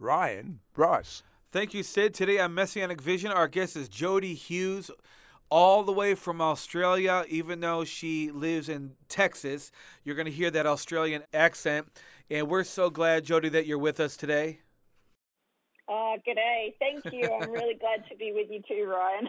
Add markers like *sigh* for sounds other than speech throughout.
Ryan Bruss. Thank you, Sid. Today on Messianic Vision, our guest is Jody Hughes, all the way from Australia, even though she lives in Texas. You're going to hear that Australian accent. And we're so glad, Jody, that you're with us today. Uh, g'day. Thank you. I'm really glad to be with you too, Ryan.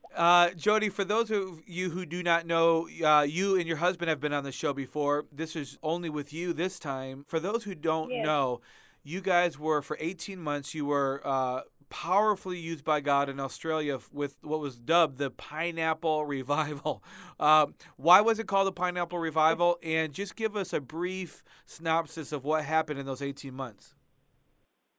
*laughs* uh, Jody, for those of you who do not know, uh, you and your husband have been on the show before. This is only with you this time. For those who don't Yes. know, you guys were, for 18 months, you were uh, powerfully used by God in Australia with what was dubbed the Pineapple *laughs* Revival. Uh, why was it called the Pineapple Revival? And just give us a brief synopsis of what happened in those 18 months.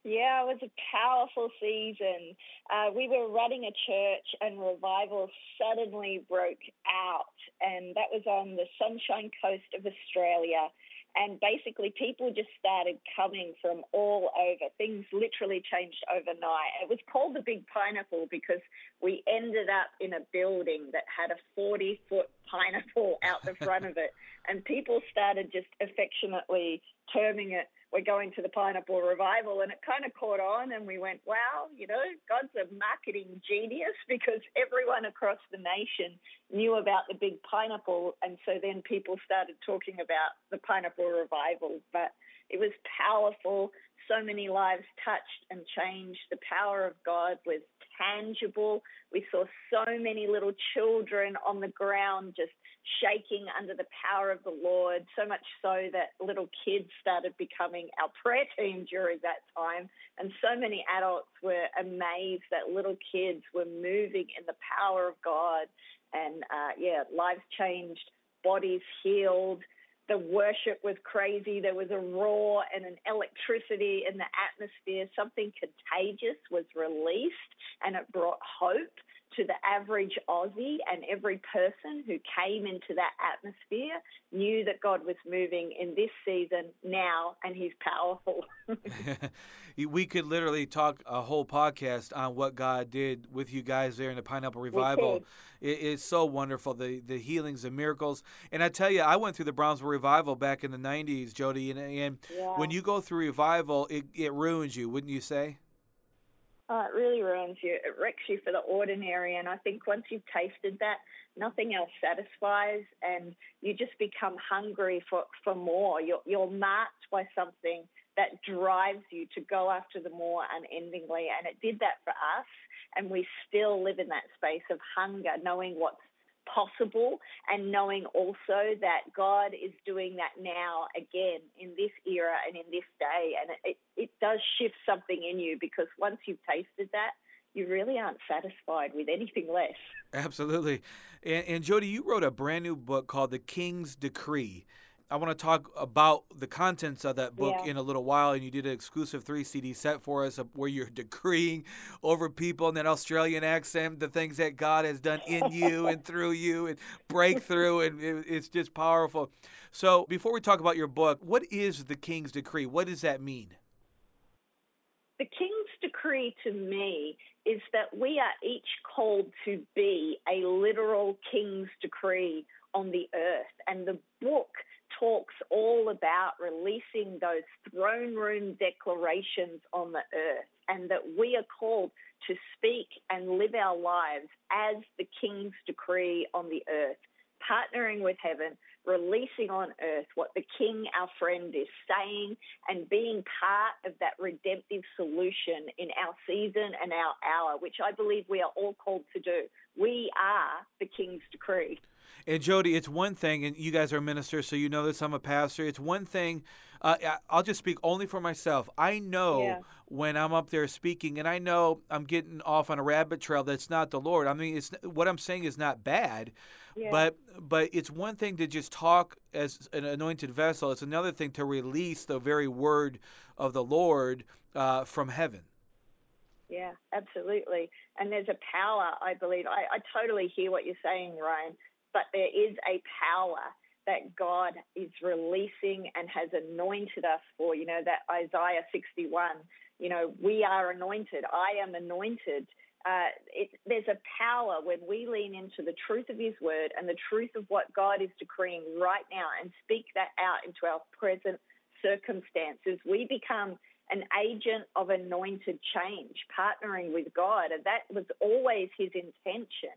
yeah, it was a powerful season. Uh, we were running a church and revival suddenly broke out, and that was on the Sunshine Coast of Australia. And basically, people just started coming from all over. Things literally changed overnight. It was called the Big Pineapple because we ended up in a building that had a 40 foot pineapple out the front of it. *laughs* And people started just affectionately terming it, we're going to the pineapple revival. And it kind of caught on. And we went, wow, you know, God's a marketing genius *laughs* because everyone across the nation knew about the big pineapple. And so then people started talking about the pineapple revival. But it was powerful. So many lives touched and changed. The power of God was tangible. We saw so many little children on the ground just shaking under the power of the Lord, so much so that little kids started becoming our *laughs* prayer team during that time. And so many adults were amazed that little kids were moving in the power of God. And uh, yeah, lives changed, bodies healed. The worship was crazy. There was a roar and an electricity in the atmosphere. Something contagious was released, and it brought hope to the average Aussie. And every person who came into that atmosphere knew that God was moving in this season now, and He's powerful. *laughs* *laughs* we could literally talk a whole podcast on what God did with you guys there in the Pineapple Revival. It, it's so wonderful, the the healings, and miracles. And I tell you, I went through the Brownsville Revival back in the '90s, Jody, and, and Yeah. when you go through revival, it, it ruins you, wouldn't you say? Oh, it really ruins you. It wrecks you for the ordinary. And I think once you've tasted that, nothing else satisfies, and you just become hungry for, for more. You're, you're marked by something that drives you to go after the more unendingly. And it did that for us. And we still live in that space of hunger, knowing what's possible and knowing also that God is doing that now again in this era and in this day. And it, it does shift something in you because once you've tasted that, you really aren't satisfied with anything less. Absolutely. And, and Jody, you wrote a brand new book called The King's Decree. I want to talk about the contents of that book Yeah. in a little while. And you did an exclusive three CD set for us where you're *laughs* decreeing over people in that Australian accent, the things that God has done in you *laughs* and through you, and breakthrough. And it, it's just powerful. So, before we talk about your book, what is the King's Decree? What does that mean? The King's decree to me is that we are each called to be a literal King's decree on the earth. And the book talks all about releasing those throne room declarations on the earth, and that we are called to speak and live our lives as the King's decree on the earth, partnering with heaven, releasing on earth what the King, our friend, is saying, and being part of that redemptive solution in our season and our hour, which I believe we are all called to do. We are the King's decree. And Jody, it's one thing, and you guys are ministers, so you know this. I'm a pastor. It's one thing. Uh, I'll just speak only for myself. I know Yeah. when I'm up there speaking, and I know I'm getting off on a rabbit trail that's not the Lord. I mean, it's what I'm saying is not bad, Yeah. but but it's one thing to just talk as an anointed vessel. It's another thing to release the very word of the Lord uh, from heaven. Yeah, absolutely. And there's a power, I believe. I, I totally hear what you're saying, Ryan, but there is a power that God is releasing and has anointed us for. You know, that Isaiah 61, you know, we are anointed. I am anointed. Uh, it, there's a power when we lean into the truth of His word and the truth of what God is decreeing right now and speak that out into our present circumstances. We become an agent of anointed change, partnering with God. And that was always his intention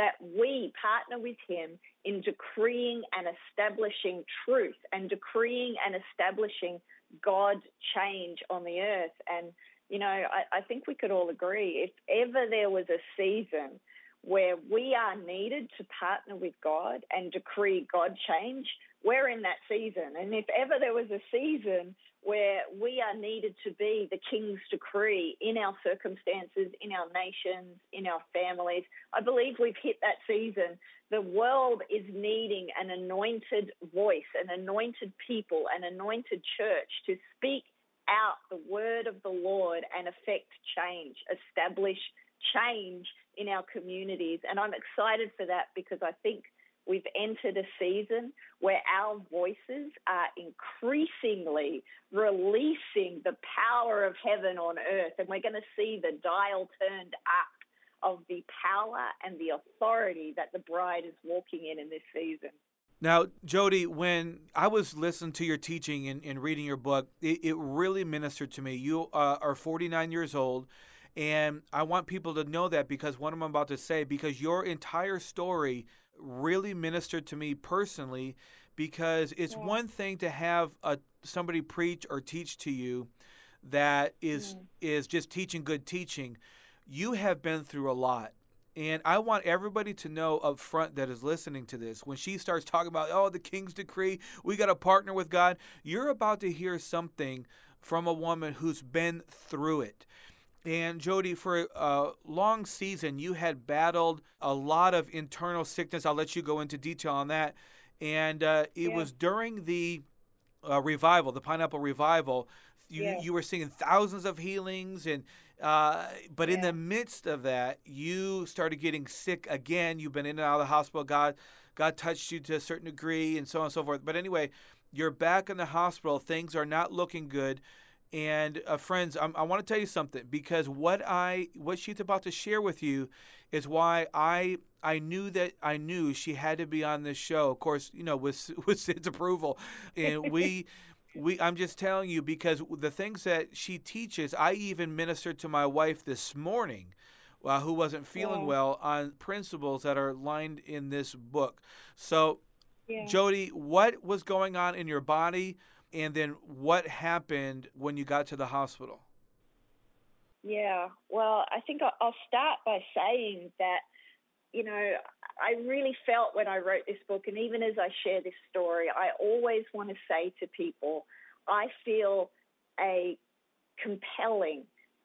that we partner with him in decreeing and establishing truth and decreeing and establishing God change on the earth. And, you know, I, I think we could all agree if ever there was a season where we are needed to partner with God and decree God change, we're in that season. And if ever there was a season where we are needed to be the king's decree in our circumstances, in our nations, in our families, I believe we've hit that season. The world is needing an anointed voice, an anointed people, an anointed church to speak out the word of the Lord and affect change, establish change in our communities. And I'm excited for that because I think we've entered a season where our voices are increasingly releasing the power of heaven on earth. And we're going to see the dial turned up of the power and the authority that the bride is walking in in this season. Now, Jody, when I was listening to your teaching and, and reading your book, it, it, really ministered to me. You uh, are 49 years old. And I want people to know that because what I'm about to say, because your entire story really ministered to me personally, because it's yeah. one thing to have a, somebody preach or teach to you that is mm. is just teaching good teaching. You have been through a lot. And I want everybody to know up front that is listening to this, when she starts talking about, oh, the king's decree, we got to partner with God, you're about to hear something from a woman who's been through it. And Jody, for a long season, you had battled a lot of internal sickness. I'll let you go into detail on that. And uh, it yeah. was during the uh, revival, the pineapple revival. You, yeah. you were seeing thousands of healings, and uh, but yeah. in the midst of that, you started getting sick again. You've been in and out of the hospital. God, God touched you to a certain degree, and so on and so forth. But anyway, you're back in the hospital. Things are not looking good. And uh, friends, I'm, i want to tell you something because what I what she's about to share with you is why I I knew that I knew she had to be on this show. Of course, you know, with *laughs* with Sid's approval, and we. we I'm just telling you because the things that she teaches, I even ministered to my wife this morning, uh, who wasn't feeling yeah. well, on principles that are lined in this book. So, yeah. Jody, what was going on in your body? And then what happened when you got to the hospital? Yeah, well, I think I'll start by saying that, you know, I really felt when I wrote this book, and even as I share this story, I always want to say to people, I feel a compelling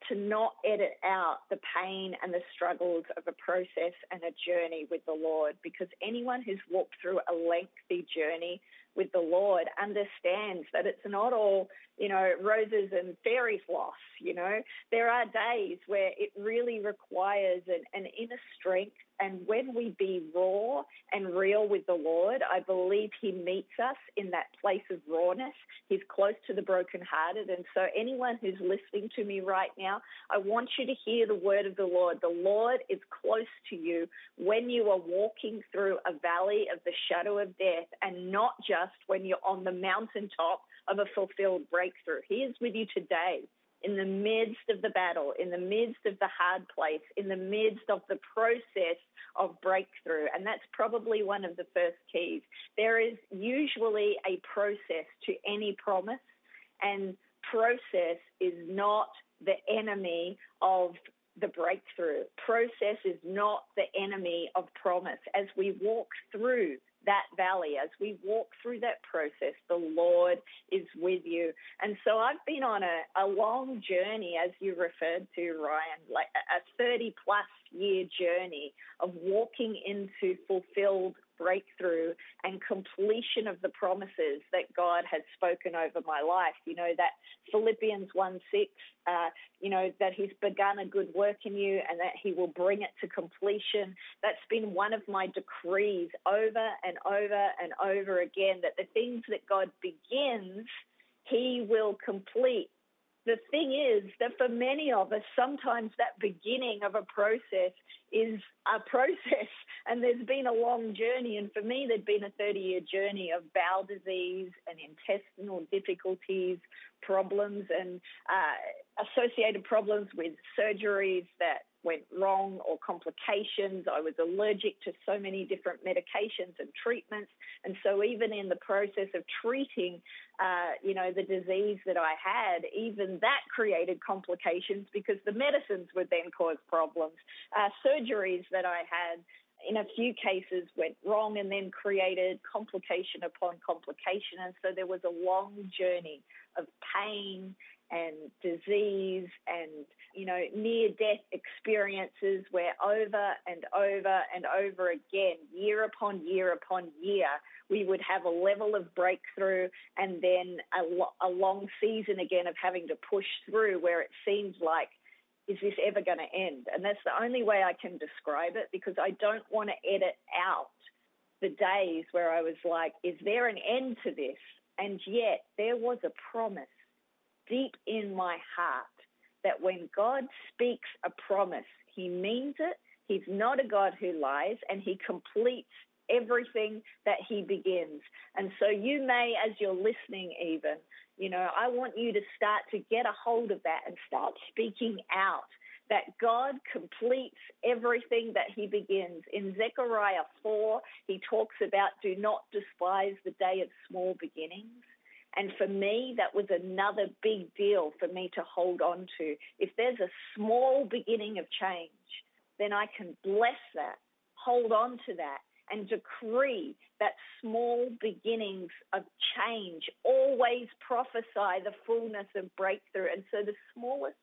to not edit out the pain and the struggles of a process and a journey with the Lord because anyone who's walked through a lengthy journey with the Lord understands that it's not all, you know, roses and fairy floss, you know. There are days where it really requires an, an inner strength and when we be raw and real with the Lord, I believe He meets us in that place of rawness. He's close to the brokenhearted. And so, anyone who's listening to me right now, I want you to hear the word of the Lord. The Lord is close to you when you are walking through a valley of the shadow of death and not just when you're on the mountaintop of a fulfilled breakthrough. He is with you today in the midst of the battle, in the midst of the hard place, in the midst of the process of breakthrough. And that's probably one of the first keys. There is usually a process to any promise, and process is not the enemy of the breakthrough. Process is not the enemy of promise. As we walk through that valley, as we walk through that process, the Lord is with you. And so I've been on a, a long journey, as you referred to, Ryan, like a 30 plus year journey of walking into fulfilled breakthrough and completion of the promises that God has spoken over my life. You know, that Philippians 1 6, uh, you know, that He's begun a good work in you and that He will bring it to completion. That's been one of my decrees over and over and over again that the things that God begins, He will complete the thing is that for many of us, sometimes that beginning of a process is a process, *laughs* and there's been a long journey. And for me, there'd been a 30 year journey of bowel disease and intestinal difficulties, problems, and uh, associated problems with surgeries that went wrong or complications. I was allergic to so many different medications and treatments. And so, even in the process of treating, uh, you know, the disease that I had, even that created complications because the medicines would then cause problems. Uh, surgeries that I had in a few cases went wrong and then created complication upon complication. And so there was a long journey of pain and disease and you know near death experiences where over and over and over again year upon year upon year we would have a level of breakthrough and then a, lo- a long season again of having to push through where it seems like is this ever going to end? And that's the only way I can describe it because I don't want to edit out the days where I was like is there an end to this? And yet there was a promise deep in my heart that when God speaks a promise, he means it. He's not a God who lies, and he completes everything that he begins. And so you may, as you're listening, even, you know, I want you to start to get a hold of that and start speaking out that God completes everything that he begins. In Zechariah 4, he talks about do not despise the day of small beginnings. And for me, that was another big deal for me to hold on to. If there's a small beginning of change, then I can bless that, hold on to that, and decree that small beginnings of change always prophesy the fullness of breakthrough. And so the smallest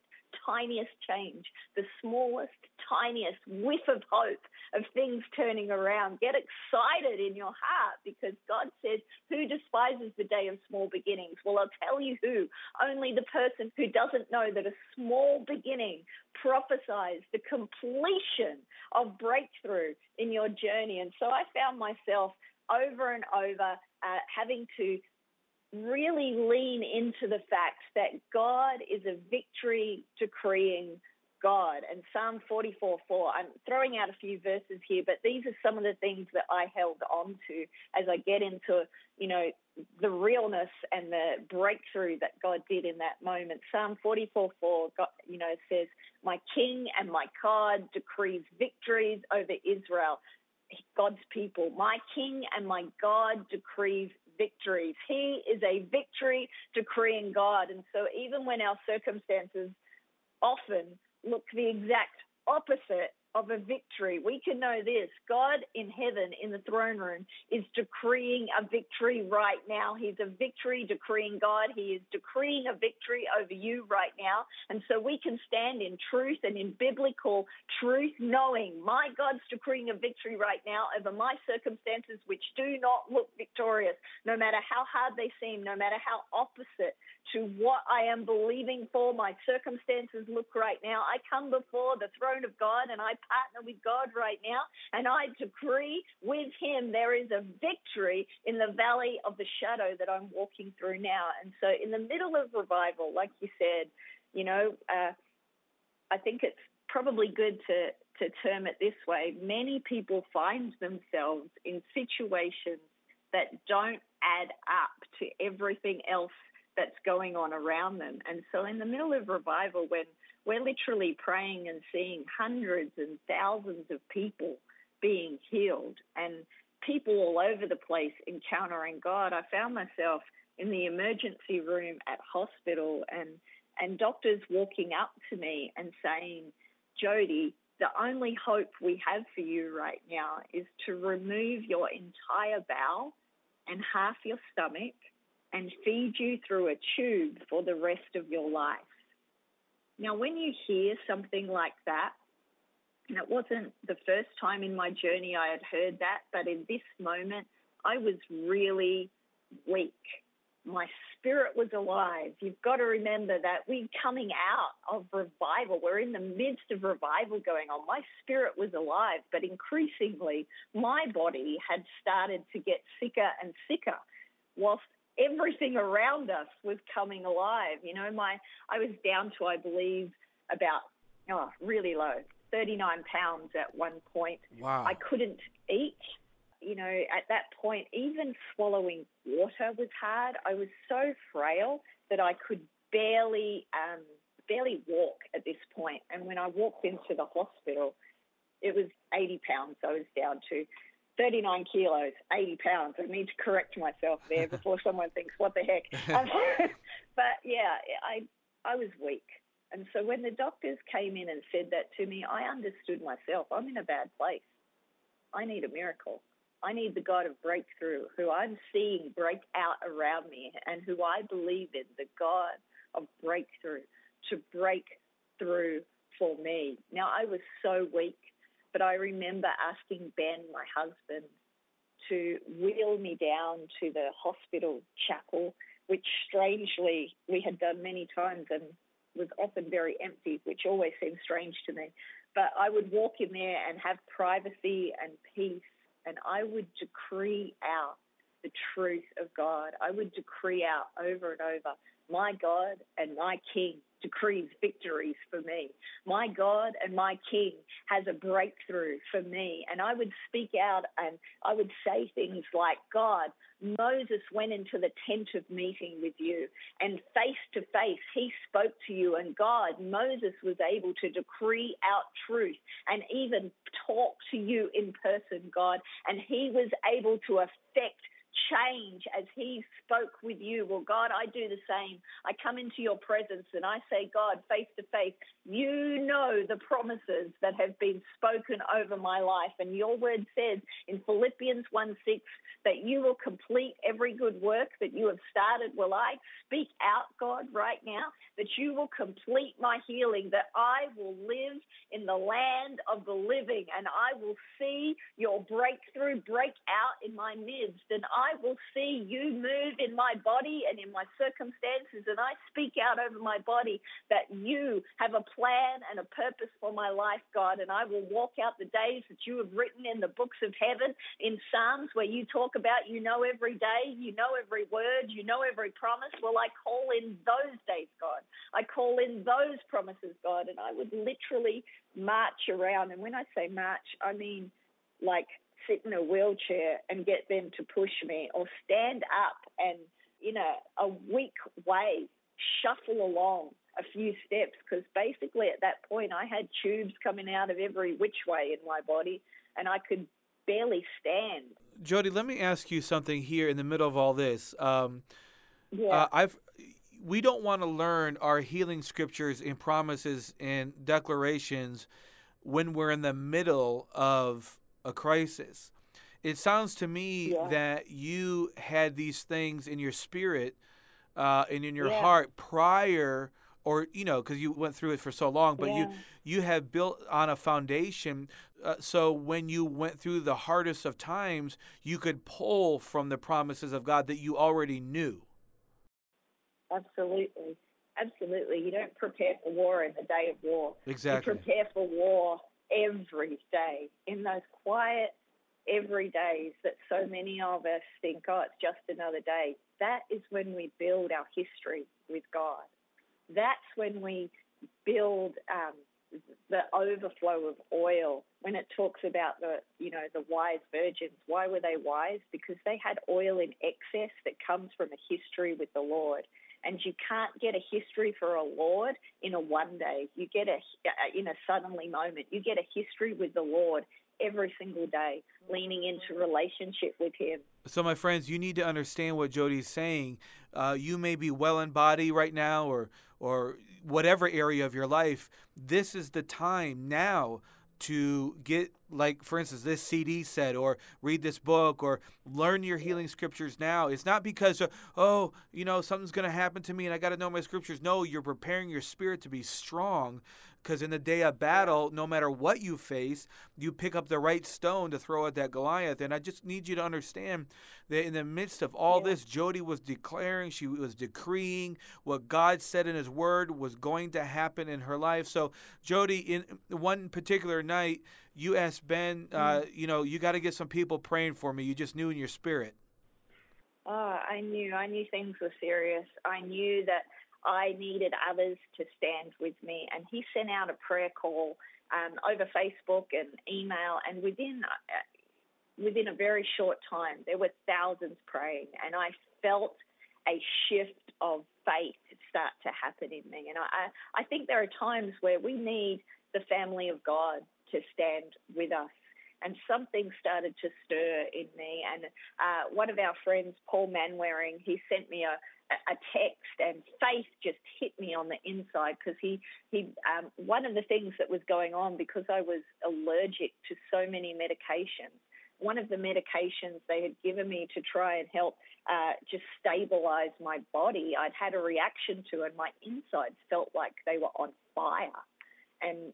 tiniest change, the smallest, tiniest whiff of hope of things turning around. Get excited in your heart because God says, Who despises the day of small beginnings? Well, I'll tell you who. Only the person who doesn't know that a small beginning prophesies the completion of breakthrough in your journey. And so I found myself over and over uh, having to really lean into the fact that God is a victory decreeing God. And Psalm 44 4, I'm throwing out a few verses here, but these are some of the things that I held on to as I get into, you know, the realness and the breakthrough that God did in that moment. Psalm 44 4, God, you know, says, My King and my God decrees victories over Israel. God's people. My King and my God decrees victories. He is a victory decreeing God. And so even when our circumstances often look the exact opposite of a victory. We can know this God in heaven, in the throne room, is decreeing a victory right now. He's a victory decreeing God. He is decreeing a victory over you right now. And so we can stand in truth and in biblical truth, knowing my God's decreeing a victory right now over my circumstances, which do not look victorious, no matter how hard they seem, no matter how opposite to what I am believing for. My circumstances look right now. I come before the throne of God and I partner with God right now and I decree with Him there is a victory in the valley of the shadow that I'm walking through now. And so, in the middle of revival, like you said, you know, uh, I think it's probably good to to term it this way. Many people find themselves in situations that don't add up to everything else that's going on around them. And so, in the middle of revival, when we're literally praying and seeing hundreds and thousands of people being healed and people all over the place encountering God, I found myself in the emergency room at hospital and and doctors walking up to me and saying, Jody, the only hope we have for you right now is to remove your entire bowel and half your stomach and feed you through a tube for the rest of your life. Now, when you hear something like that, And it wasn't the first time in my journey I had heard that, but in this moment, I was really weak. My spirit was alive. You've got to remember that we're coming out of revival. We're in the midst of revival going on. My spirit was alive, but increasingly, my body had started to get sicker and sicker, whilst everything around us was coming alive. You know, my I was down to, I believe, about oh, really low, 39 pounds at one point. Wow. I couldn't eat. You know, at that point, even swallowing water was hard. I was so frail that I could barely, um, barely walk at this point. And when I walked into the hospital, it was 80 pounds I was down to. 39 kilos, 80 pounds. I need to correct myself there before *laughs* someone thinks, what the heck? *laughs* Um, *laughs* but yeah, I, I was weak. And so when the doctors came in and said that to me, I understood myself. I'm in a bad place. I need a miracle. I need the God of breakthrough who I'm seeing break out around me and who I believe in, the God of breakthrough, to break through for me. Now, I was so weak, but I remember asking Ben, my husband, to wheel me down to the hospital chapel, which strangely we had done many times and was often very empty, which always seemed strange to me. But I would walk in there and have privacy and peace and I would decree out the truth of God. I would decree out over and over, my God and my King decrees victories for me. My God and my King has a breakthrough for me. And I would speak out and I would say things like, God, Moses went into the tent of meeting with you, and face to face, he spoke to you. And God, Moses was able to decree out truth and even talk to you in person, God. And he was able to affect change as He spoke with you. Well, God, I do the same. I come into your presence and I say, God, face to face, you know the promises that have been spoken over my life. And your word says in Philippians 1 6 that you will complete every good work that you have started. Will I speak out, God, right now, that you will complete my healing, that I will live in the land of the living and I will see your breakthrough break out in my midst. And I will see you move in my body and in my circumstances. And I speak out over my body that you have a plan and a purpose for my life, God. And I will walk out the days that you have written in the books of heaven in Psalms where you talk about you know every day, you know every word, you know every promise. Well, I call in those days, God. I call in those promises, God. And I would literally march around. And when I say march, I mean like sit in a wheelchair and get them to push me or stand up and, in a, a weak way, shuffle along a few steps because basically at that point I had tubes coming out of every which way in my body and I could barely stand. Jody, let me ask you something here in the middle of all this. Um, yeah. Uh, I've we don't want to learn our healing scriptures and promises and declarations when we're in the middle of a crisis. It sounds to me yeah. that you had these things in your spirit uh, and in your yeah. heart prior, or you know, because you went through it for so long, but yeah. you you have built on a foundation. Uh, so when you went through the hardest of times, you could pull from the promises of God that you already knew. Absolutely. Absolutely. You don't prepare for war in the day of war. Exactly. You prepare for war every day in those quiet every days that so many of us think, oh, it's just another day. That is when we build our history with God. That's when we build um, the overflow of oil. When it talks about the, you know, the wise virgins, why were they wise? Because they had oil in excess that comes from a history with the Lord and you can't get a history for a Lord in a one day. You get a in a suddenly moment. You get a history with the Lord every single day, leaning into relationship with Him. So, my friends, you need to understand what Jody's saying. Uh, you may be well in body right now, or or whatever area of your life. This is the time now to get like for instance this cd said or read this book or learn your healing scriptures now it's not because oh you know something's going to happen to me and i got to know my scriptures no you're preparing your spirit to be strong Because in the day of battle, no matter what you face, you pick up the right stone to throw at that Goliath. And I just need you to understand that in the midst of all yeah. this, Jody was declaring, she was decreeing what God said in His Word was going to happen in her life. So, Jody, in one particular night, you asked Ben, uh, mm-hmm. you know, you got to get some people praying for me. You just knew in your spirit. Oh, I knew. I knew things were serious. I knew that I needed others to stand with me. And he sent out a prayer call um, over Facebook and email, and within uh, within a very short time, there were thousands praying, and I felt a shift of faith start to happen in me. And I, I think there are times where we need the family of God to stand with us and something started to stir in me. And uh, one of our friends, Paul Manwaring, he sent me a, a text, and faith just hit me on the inside because he he um, one of the things that was going on because I was allergic to so many medications. One of the medications they had given me to try and help uh, just stabilize my body, I'd had a reaction to, and my insides felt like they were on fire. And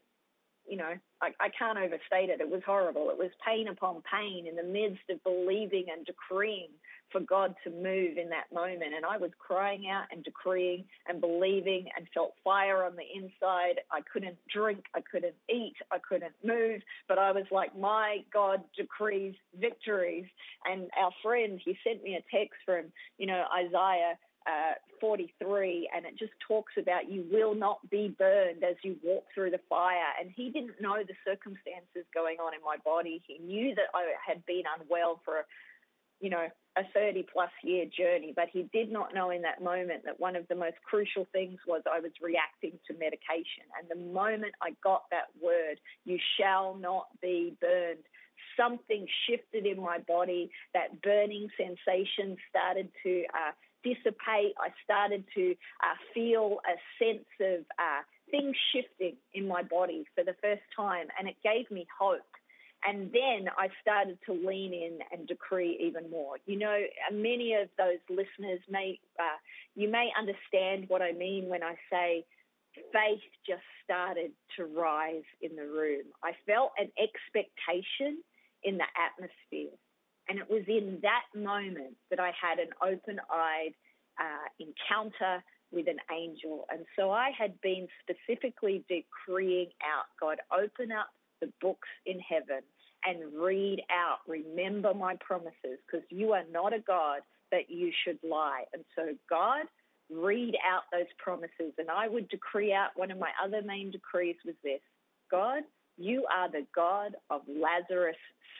you know, I, I can't overstate it. It was horrible. It was pain upon pain in the midst of believing and decreeing for God to move in that moment. And I was crying out and decreeing and believing and felt fire on the inside. I couldn't drink, I couldn't eat, I couldn't move, but I was like, my God decrees victories. And our friend, he sent me a text from, you know, Isaiah uh, 43, and it just talks about you will not be burned as you walk through the fire. And he didn't know the circumstances going on in my body. He knew that I had been unwell for, you know, a 30 plus year journey, but he did not know in that moment that one of the most crucial things was I was reacting to medication. And the moment I got that word, you shall not be burned, something shifted in my body. That burning sensation started to uh, dissipate. I started to uh, feel a sense of uh, things shifting in my body for the first time, and it gave me hope. And then I started to lean in and decree even more. You know, many of those listeners may, uh, you may understand what I mean when I say faith just started to rise in the room. I felt an expectation in the atmosphere. And it was in that moment that I had an open eyed uh, encounter with an angel. And so I had been specifically decreeing out God, open up the books in heaven and read out, remember my promises, because you are not a God that you should lie. And so, God, read out those promises. And I would decree out one of my other main decrees was this God, you are the God of Lazarus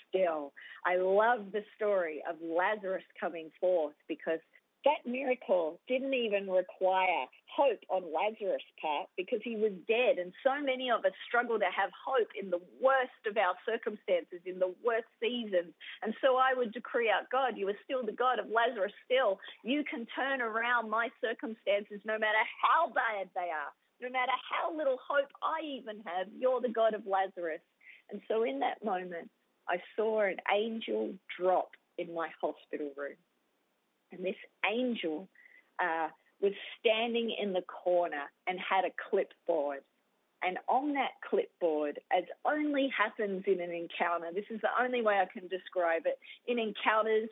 still. I love the story of Lazarus coming forth because that miracle didn't even require hope on Lazarus' part because he was dead. And so many of us struggle to have hope in the worst of our circumstances, in the worst seasons. And so I would decree out, God, you are still the God of Lazarus, still. You can turn around my circumstances no matter how bad they are, no matter how little hope I even have. You're the God of Lazarus. And so in that moment, I saw an angel drop in my hospital room. And this angel uh, was standing in the corner and had a clipboard. And on that clipboard, as only happens in an encounter, this is the only way I can describe it. In encounters,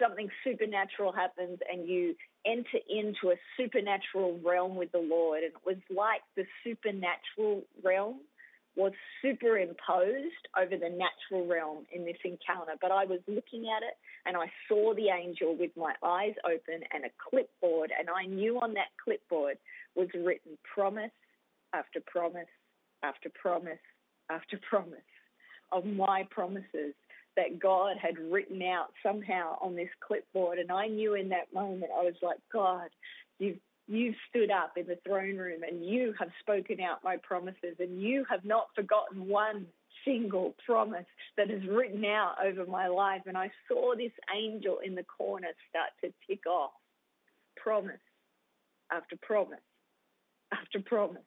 something supernatural happens and you enter into a supernatural realm with the Lord. And it was like the supernatural realm was superimposed over the natural realm in this encounter. But I was looking at it and I saw the angel with my eyes open and a clipboard, and I knew on that clipboard was written promise after promise after promise after promise of my promises that God had written out somehow on this clipboard. And I knew in that moment, I was like, God, you've you've stood up in the throne room and you have spoken out my promises and you have not forgotten one single promise that is written out over my life. And I saw this angel in the corner start to tick off promise after promise after promise.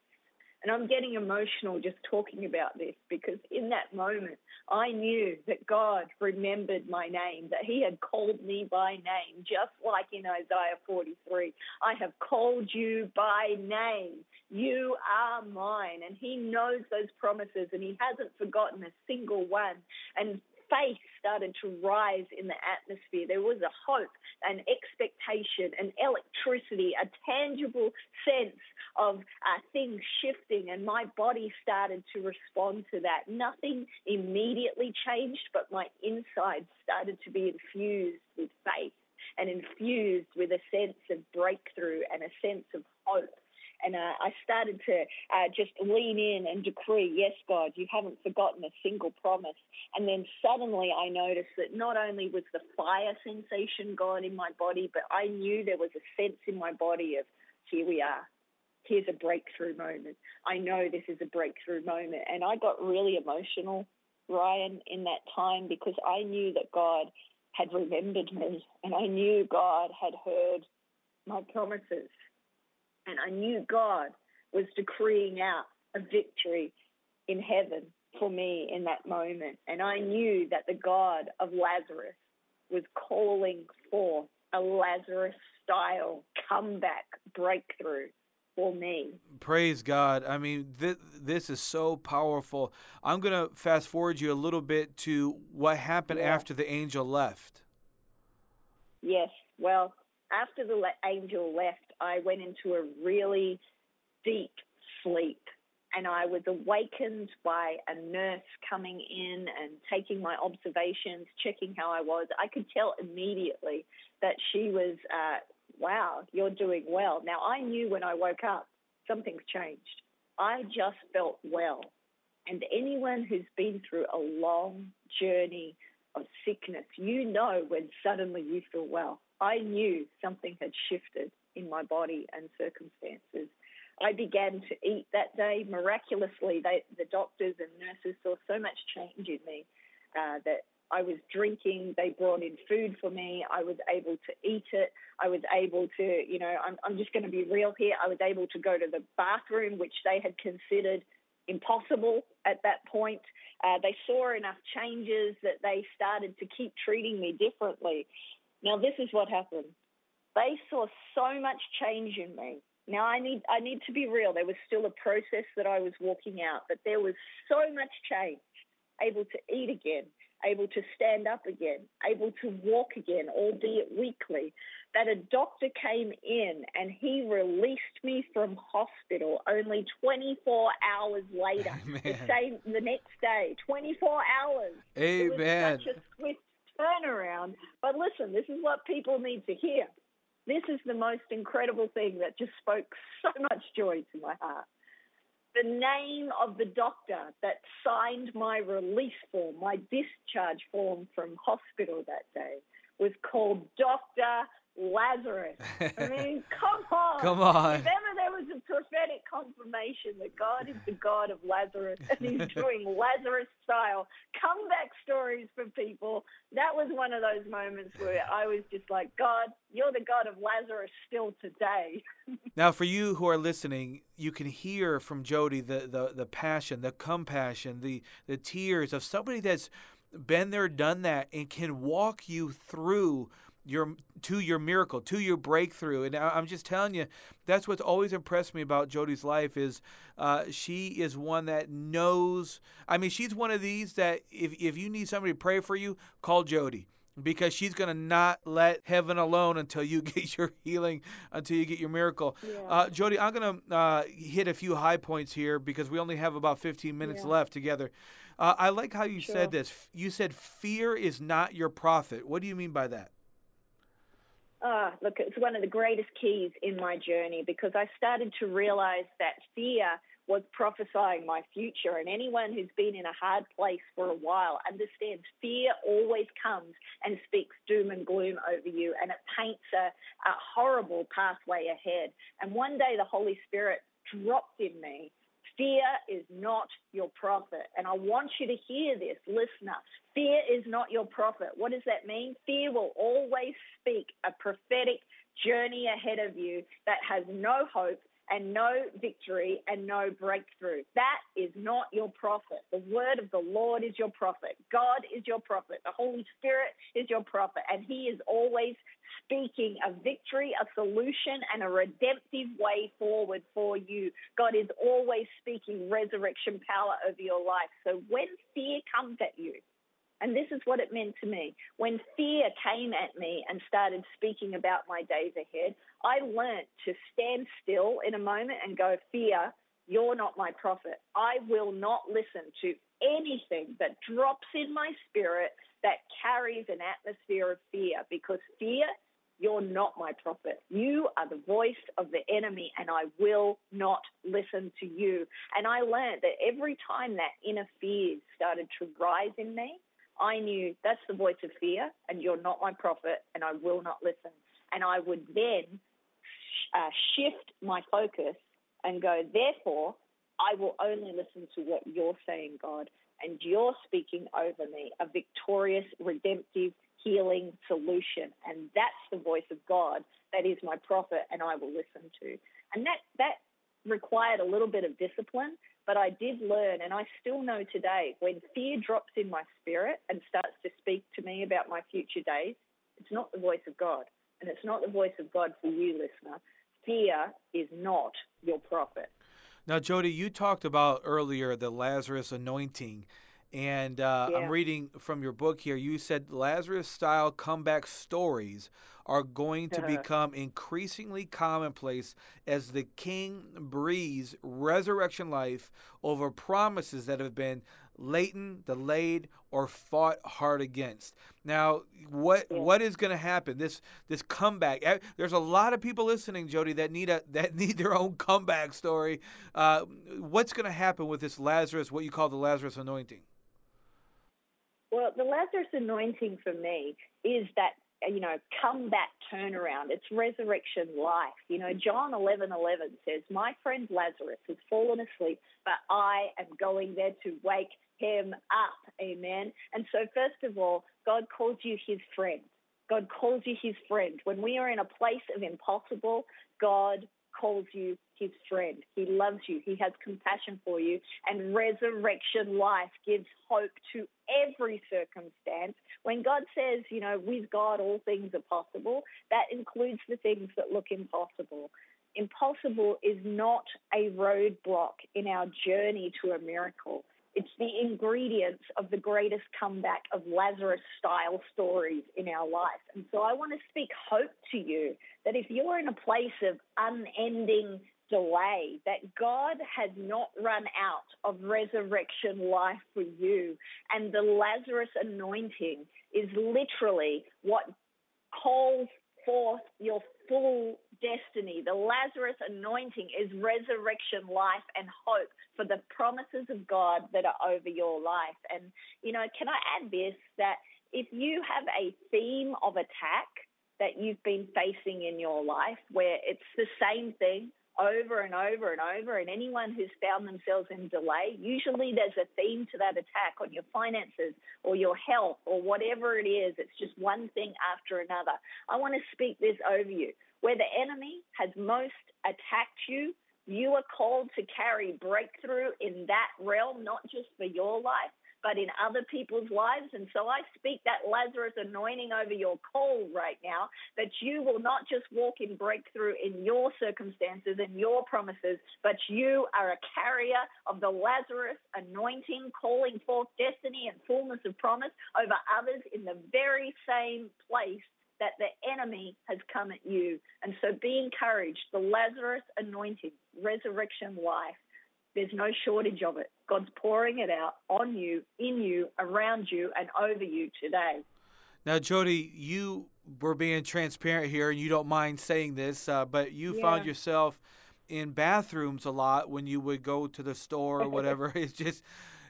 And I'm getting emotional just talking about this because in that moment, I knew that God remembered my name, that He had called me by name, just like in Isaiah 43. I have called you by name. You are mine. And He knows those promises and He hasn't forgotten a single one. And faith started to rise in the atmosphere. There was a hope, an expectation, an electricity, a tangible sense of uh, things shifting, and my body started to respond to that. Nothing immediately changed, but my inside started to be infused with faith and infused with a sense of breakthrough and a sense of hope and uh, I started to uh, just lean in and decree, yes, God, you haven't forgotten a single promise. And then suddenly I noticed that not only was the fire sensation gone in my body, but I knew there was a sense in my body of, here we are. Here's a breakthrough moment. I know this is a breakthrough moment. And I got really emotional, Ryan, in that time because I knew that God had remembered me and I knew God had heard my promises. And I knew God was decreeing out a victory in heaven for me in that moment. And I knew that the God of Lazarus was calling for a Lazarus style comeback breakthrough for me. Praise God. I mean, this, this is so powerful. I'm going to fast forward you a little bit to what happened yeah. after the angel left. Yes. Well, after the angel left, I went into a really deep sleep and I was awakened by a nurse coming in and taking my observations, checking how I was. I could tell immediately that she was, uh, wow, you're doing well. Now, I knew when I woke up, something's changed. I just felt well. And anyone who's been through a long journey of sickness, you know when suddenly you feel well. I knew something had shifted in my body and circumstances. I began to eat that day. Miraculously, they, the doctors and nurses saw so much change in me uh, that I was drinking. They brought in food for me. I was able to eat it. I was able to, you know, I'm, I'm just going to be real here. I was able to go to the bathroom, which they had considered impossible at that point. Uh, they saw enough changes that they started to keep treating me differently. Now, this is what happened. They saw so much change in me. Now, I need, I need to be real. There was still a process that I was walking out, but there was so much change. Able to eat again, able to stand up again, able to walk again, albeit weakly, that a doctor came in and he released me from hospital only 24 hours later, *laughs* the same the next day, 24 hours. Amen. It was such a swift turnaround. But listen, this is what people need to hear. This is the most incredible thing that just spoke so much joy to my heart. The name of the doctor that signed my release form, my discharge form from hospital that day, was called Dr. Lazarus. I *laughs* mean, come on. Come on. If ever there was a prophetic confirmation that God is the God of Lazarus and he's *laughs* doing Lazarus style comeback stories for people, that was one of those moments where I was just like, God, you're the God of Lazarus still today. *laughs* now, for you who are listening, you can hear from Jody the, the, the passion, the compassion, the, the tears of somebody that's been there, done that, and can walk you through your to your miracle, to your breakthrough. And I'm just telling you, that's what's always impressed me about Jody's life is uh, she is one that knows. I mean, she's one of these that if if you need somebody to pray for you, call Jody because she's going to not let heaven alone until you *laughs* get your healing, until you get your miracle. Yeah. Uh, Jody, I'm going to uh, hit a few high points here because we only have about 15 minutes yeah. left together. Uh, I like how you sure. said this. You said fear is not your prophet. What do you mean by that? Oh, look, it's one of the greatest keys in my journey because I started to realize that fear was prophesying my future. And anyone who's been in a hard place for a while understands fear always comes and speaks doom and gloom over you, and it paints a, a horrible pathway ahead. And one day the Holy Spirit dropped in me Fear is not your prophet. And I want you to hear this, listener. Fear is not your prophet. What does that mean? Fear will always speak a prophetic journey ahead of you that has no hope, and no victory and no breakthrough. That is not your prophet. The word of the Lord is your prophet. God is your prophet. The Holy Spirit is your prophet. And he is always speaking a victory, a solution, and a redemptive way forward for you. God is always speaking resurrection power over your life. So when fear comes at you, and this is what it meant to me. When fear came at me and started speaking about my days ahead, I learnt to stand still in a moment and go, Fear, you're not my prophet. I will not listen to anything that drops in my spirit that carries an atmosphere of fear because fear, you're not my prophet. You are the voice of the enemy, and I will not listen to you. And I learned that every time that inner fear started to rise in me, I knew that's the voice of fear, and you're not my prophet, and I will not listen. And I would then uh, shift my focus and go, therefore, I will only listen to what you're saying, God. And you're speaking over me a victorious, redemptive, healing solution. And that's the voice of God that is my prophet, and I will listen to. And that, that required a little bit of discipline but I did learn, and I still know today, when fear drops in my spirit and starts to speak to me about my future days, it's not the voice of God. And it's not the voice of God for you, listener. Fear is not your prophet. Now, Jodie, you talked about earlier the Lazarus anointing. And uh, yeah. I'm reading from your book here. You said Lazarus style comeback stories are going to become increasingly commonplace as the king breathes resurrection life over promises that have been latent, delayed, or fought hard against. Now, what yeah. what is going to happen? This this comeback. Eh, there's a lot of people listening, Jodie, that need a that *laughs* need their own comeback story. Uh, what's going to happen with this Lazarus? What you call the Lazarus anointing? Well, the Lazarus anointing for me is that you know, comeback turnaround. It's resurrection life. You know, John 11 11 says, My friend Lazarus has fallen asleep, but I am going there to wake him up. Amen. And so, first of all, God calls you his friend. God calls you his friend. When we are in a place of impossible, God calls you his friend. He loves you. He has compassion for you. And resurrection life gives hope to every circumstance. When God says, you know, with God all things are possible, that includes the things that look impossible. Impossible is not a roadblock in our journey to a miracle. It's the ingredients of the greatest comeback of Lazarus style stories in our life. And so I want to speak hope to you that if you're in a place of unending delay, that God has not run out of resurrection life for you. And the Lazarus anointing is literally what calls forth your full destiny. The Lazarus anointing is resurrection life and hope for the promises of God that are over your life. And, you know, can I add this that if you have a theme of attack that you've been facing in your life where it's the same thing, over and over and over. And anyone who's found themselves in delay, usually there's a theme to that attack on your finances or your health or whatever it is. It's just one thing after another. I want to speak this over you. Where the enemy has most attacked you, you are called to carry breakthrough in that realm, not just for your life, but in other people's lives. And so I speak that Lazarus anointing over your call right now, that you will not just walk in breakthrough in your circumstances and your promises, but you are a carrier of the Lazarus anointing, calling forth destiny and fullness of promise over others in the very same place that the enemy has come at you. And so be encouraged. The Lazarus anointing, resurrection life, there's no shortage of it. God's pouring it out on you, in you, around you, and over you today. Now, Jodie, you were being transparent here, and you don't mind saying this, uh, but you yeah. found yourself in bathrooms a lot when you would go to the store or *laughs* whatever. *laughs* it's just,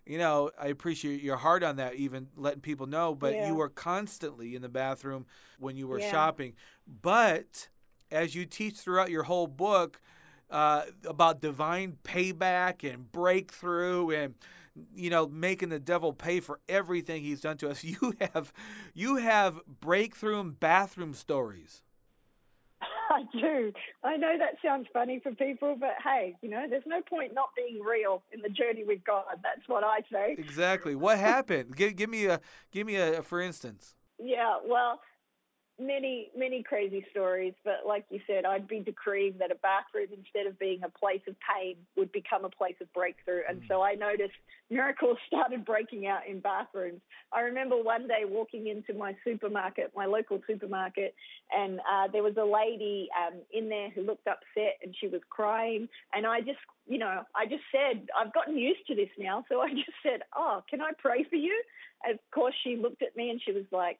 you know, I appreciate your heart on that, even letting people know, but yeah. you were constantly in the bathroom when you were yeah. shopping. But as you teach throughout your whole book, uh, about divine payback and breakthrough and you know making the devil pay for everything he's done to us *laughs* you have you have breakthrough and bathroom stories *laughs* I do. I know that sounds funny for people, but hey, you know, there's no point not being real in the journey with God. That's what I say. Exactly. What happened? give, give me a give me a for instance. Yeah, well, many, many crazy stories, but like you said, I'd be decreeing that a bathroom, instead of being a place of pain, would become a place of breakthrough. And mm. so I noticed miracles *laughs* started breaking out in bathrooms. I remember one day walking into my supermarket, my local supermarket, and uh, there was a lady um, in there who looked upset and she was crying. And I just, you know, I just said, I've gotten used to this now. So I *laughs* just said, Oh, can I pray for you? Of course, she looked at me and she was like,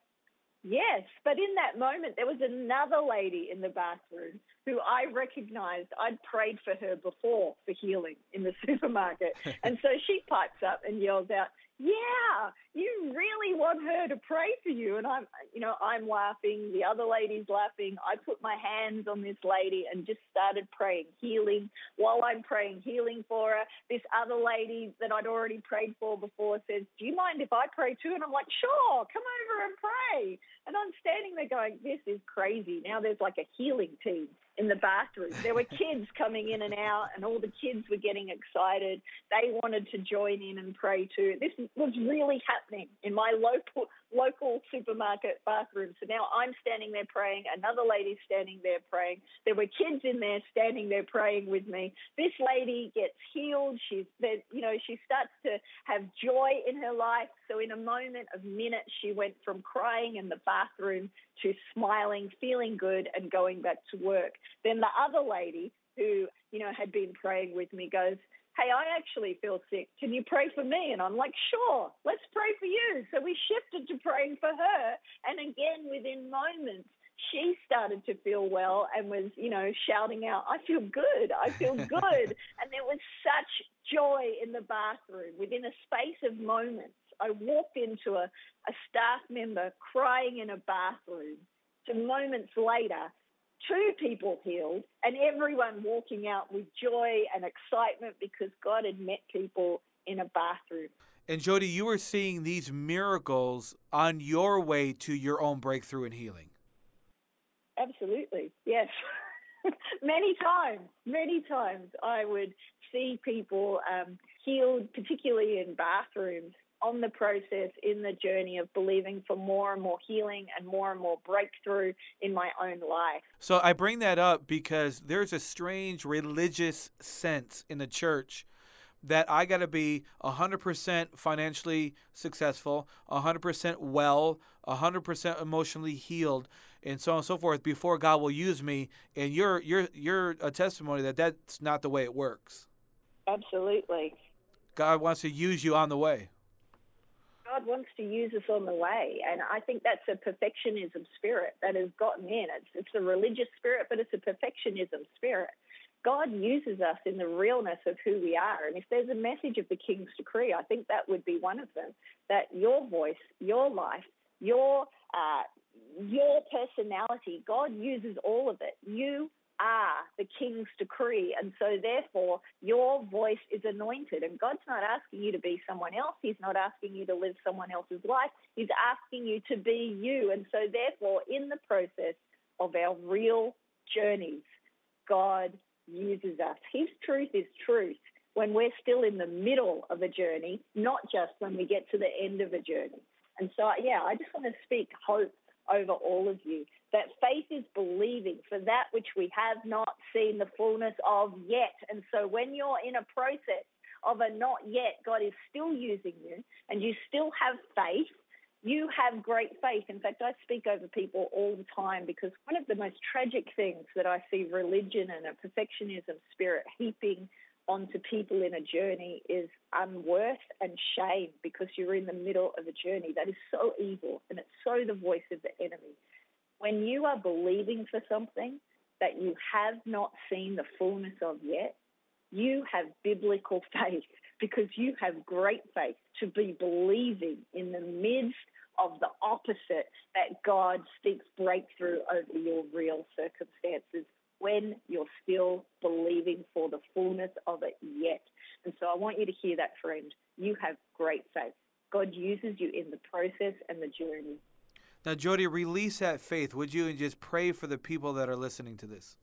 Yes, but in that moment, there was another lady in the bathroom who I recognized. I'd prayed for her before for healing in the *laughs* supermarket. and so she pipes up and yells out, yeah, you really want her to pray for you. And I'm, you know, I'm laughing. The other lady's laughing. I put my hands on this lady and just started praying healing. While I'm praying healing for her, this other lady that I'd already prayed for before says, do you mind if I pray too? And I'm like, sure, come over and pray. And I'm standing there going, this is crazy. Now there's like a healing team in the bathroom. There were kids coming in and out, and all the kids were getting excited. They wanted to join in and pray too. This was really in my local local supermarket bathroom. So now I'm standing there praying. Another lady's standing there praying. There were kids in there standing there praying with me. This lady gets healed. She's, you know, she starts to have joy in her life. So in a moment of minutes, she went from crying in the bathroom to smiling, feeling good, and going back to work. Then the other lady who, you know, had been praying with me goes, hey, I actually feel sick. Can you pray for me? And I'm like, sure, let's pray for you. So we shifted to praying for her. And again, within moments, she started to feel well and was, you know, shouting out, I feel good. I feel *laughs* good. and there was such joy in the bathroom within a space of moments. I walked into a, a staff member crying in a bathroom to moments later two people healed and everyone walking out with joy and excitement because God had met people in a bathroom. And Jodie, you were seeing these miracles on your way to your own breakthrough and healing. Absolutely, yes. *laughs* many times, many times I would see people um, healed, particularly in bathrooms, on the process in the journey of believing for more and more healing and more and more breakthrough in my own life. So I bring that up because there's a strange religious sense in the church that I got to be 100% financially successful, 100% well, 100% emotionally healed, and so on and so forth before God will use me. And you're you're you're a testimony that that's not the way it works. Absolutely. God wants to use you on the way. God wants to use us on the way. And I think that's a perfectionism spirit that has gotten in. It's, it's a religious spirit, but it's a perfectionism spirit. God uses us in the realness of who we are. And if there's a message of the King's decree, I think that would be one of them that your voice, your life, your, uh, your personality, God uses all of it. You are the king's decree. And so, therefore, your voice is anointed. And God's not asking you to be someone else. He's not asking you to live someone else's life. He's asking you to be you. And so, therefore, in the process of our real journeys, God uses us. His truth is truth when we're still in the middle of a journey, not just when we get to the end of a journey. And so, yeah, I just want to speak hope over all of you that faith is believing for that which we have not seen the fullness of yet. And so when you're in a process of a not yet, God is still using you and you still have faith. You have great faith. In fact, I speak over people all the time because one of the most tragic things that I see religion and a perfectionism spirit heaping onto people in a journey is unworth and shame because you're in the middle of a journey. That is so evil and it's so the voice of the enemy. When you are believing for something that you have not seen the fullness of yet, you have biblical *laughs* faith because you have great faith to be believing in the midst of the opposite that God speaks breakthrough over your real circumstances when you're still believing for the fullness of it yet. And so I want you to hear that, friend. You have great faith. God uses you in the process and the journey. Now, Jodie, release that faith, would you, and just pray for the people that are listening to this?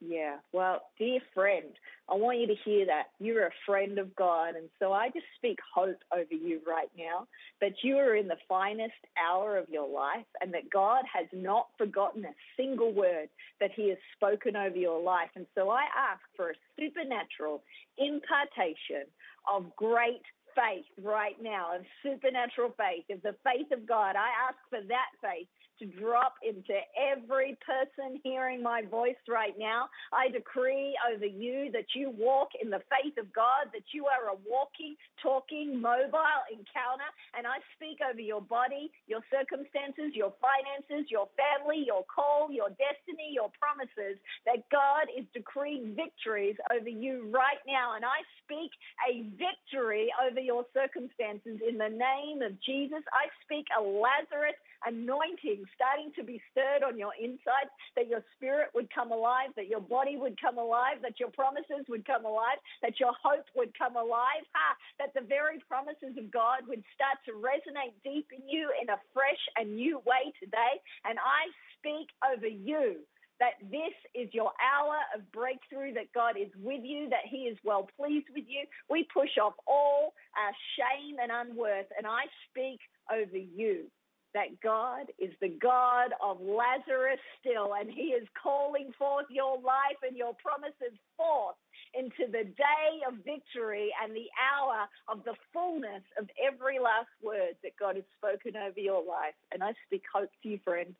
Yeah, well, dear friend, I want you to hear that. You're a friend of God. And so I just speak hope over you right now that you are in the finest hour of your life and that God has not forgotten a single word that He has spoken over your life. And so I ask for a supernatural impartation of great faith right now, of supernatural faith, of the faith of God. I ask for that faith to drop into every person hearing my voice right now. I decree over you that you walk in the faith of God, that you are a walking, talking, mobile encounter. And I speak over your body, your circumstances, your finances, your family, your call, your destiny, your promises, that God is decreeing victories over you right now. And I speak a victory over your circumstances in the name of Jesus. I speak a Lazarus anointing starting to be stirred on your inside, that your spirit would come alive, that your body would come alive, that your promises would come alive, that your hope would come alive, ha, that the very promises of God would start to resonate deep in you in a fresh and new way today. And I speak over you that this is your hour of breakthrough, that God is with you, that He is well pleased with you. We push off all our shame and unworth, and I speak over you that God is the God of Lazarus still, and He is calling forth your life and your promises forth into the day of victory and the hour of the fullness of every last word that God has spoken over your life. And I speak hope to you, friend.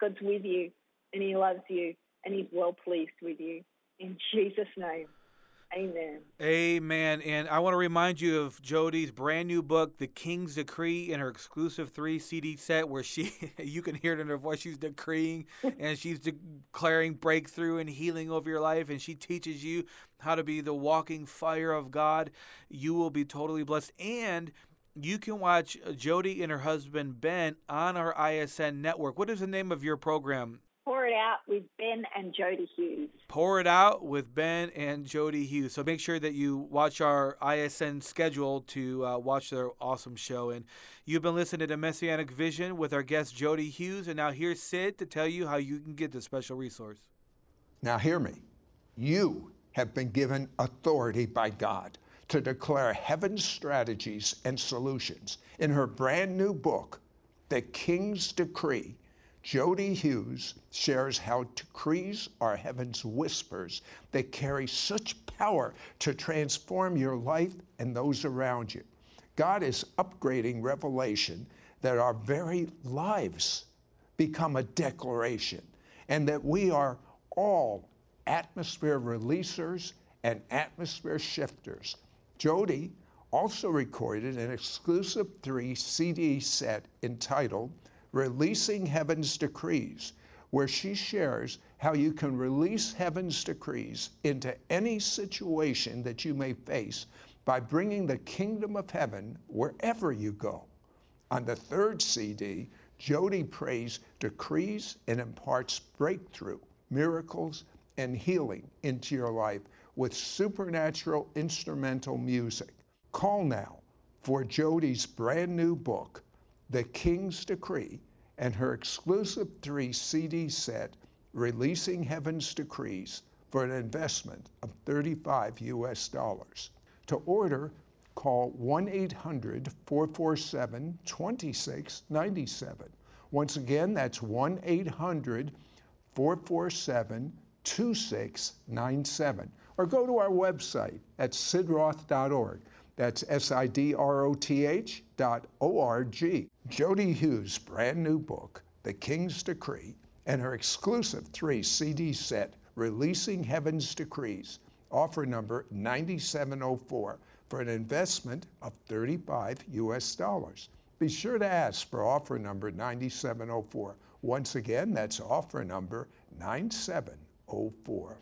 God's with you, and He loves you, and He's well pleased with you. In Jesus' name. Amen. Amen. And I want to remind you of Jodie's brand new book, The King's Decree, in her exclusive three CD set, where she, *laughs* you can hear it in her voice, she's decreeing *laughs* and she's declaring breakthrough and healing over your life. And she teaches you how to be the walking fire of God. You will be totally blessed. And you can watch Jodie and her husband Ben on our ISN network. What is the name of your program? Pour It Out with Ben and Jodie Hughes. Pour It Out with Ben and Jodie Hughes. So make sure that you watch our ISN schedule to uh, watch their awesome show. And you've been listening to Messianic Vision with our guest Jodie Hughes. And now here's Sid to tell you how you can get the special resource. Now, hear me. You have been given authority by God to declare heaven's strategies and solutions. In her brand new book, The King's Decree, Jodie Hughes shares how decrees are heaven's whispers that carry such power to transform your life and those around you. God is upgrading revelation that our very lives become a declaration and that we are all atmosphere releasers and atmosphere shifters. Jodie also recorded an exclusive three CD set entitled Releasing Heaven's Decrees, where she shares how you can release heaven's decrees into any situation that you may face by bringing the kingdom of heaven wherever you go. On the third CD, Jodie prays decrees and imparts breakthrough, miracles, and healing into your life with supernatural instrumental music. Call now for Jodie's brand new book, the King's Decree, and her exclusive three CD set, Releasing Heaven's Decrees, for an investment of 35 US dollars. To order, call 1 800 447 2697. Once again, that's 1 800 447 2697. Or go to our website at sidroth.org. That's S I D R O T H dot O R G. Jodie Hughes' brand new book, The King's Decree, and her exclusive three CD set, Releasing Heaven's Decrees, offer number 9704 for an investment of 35 US dollars. Be sure to ask for offer number 9704. Once again, that's offer number 9704.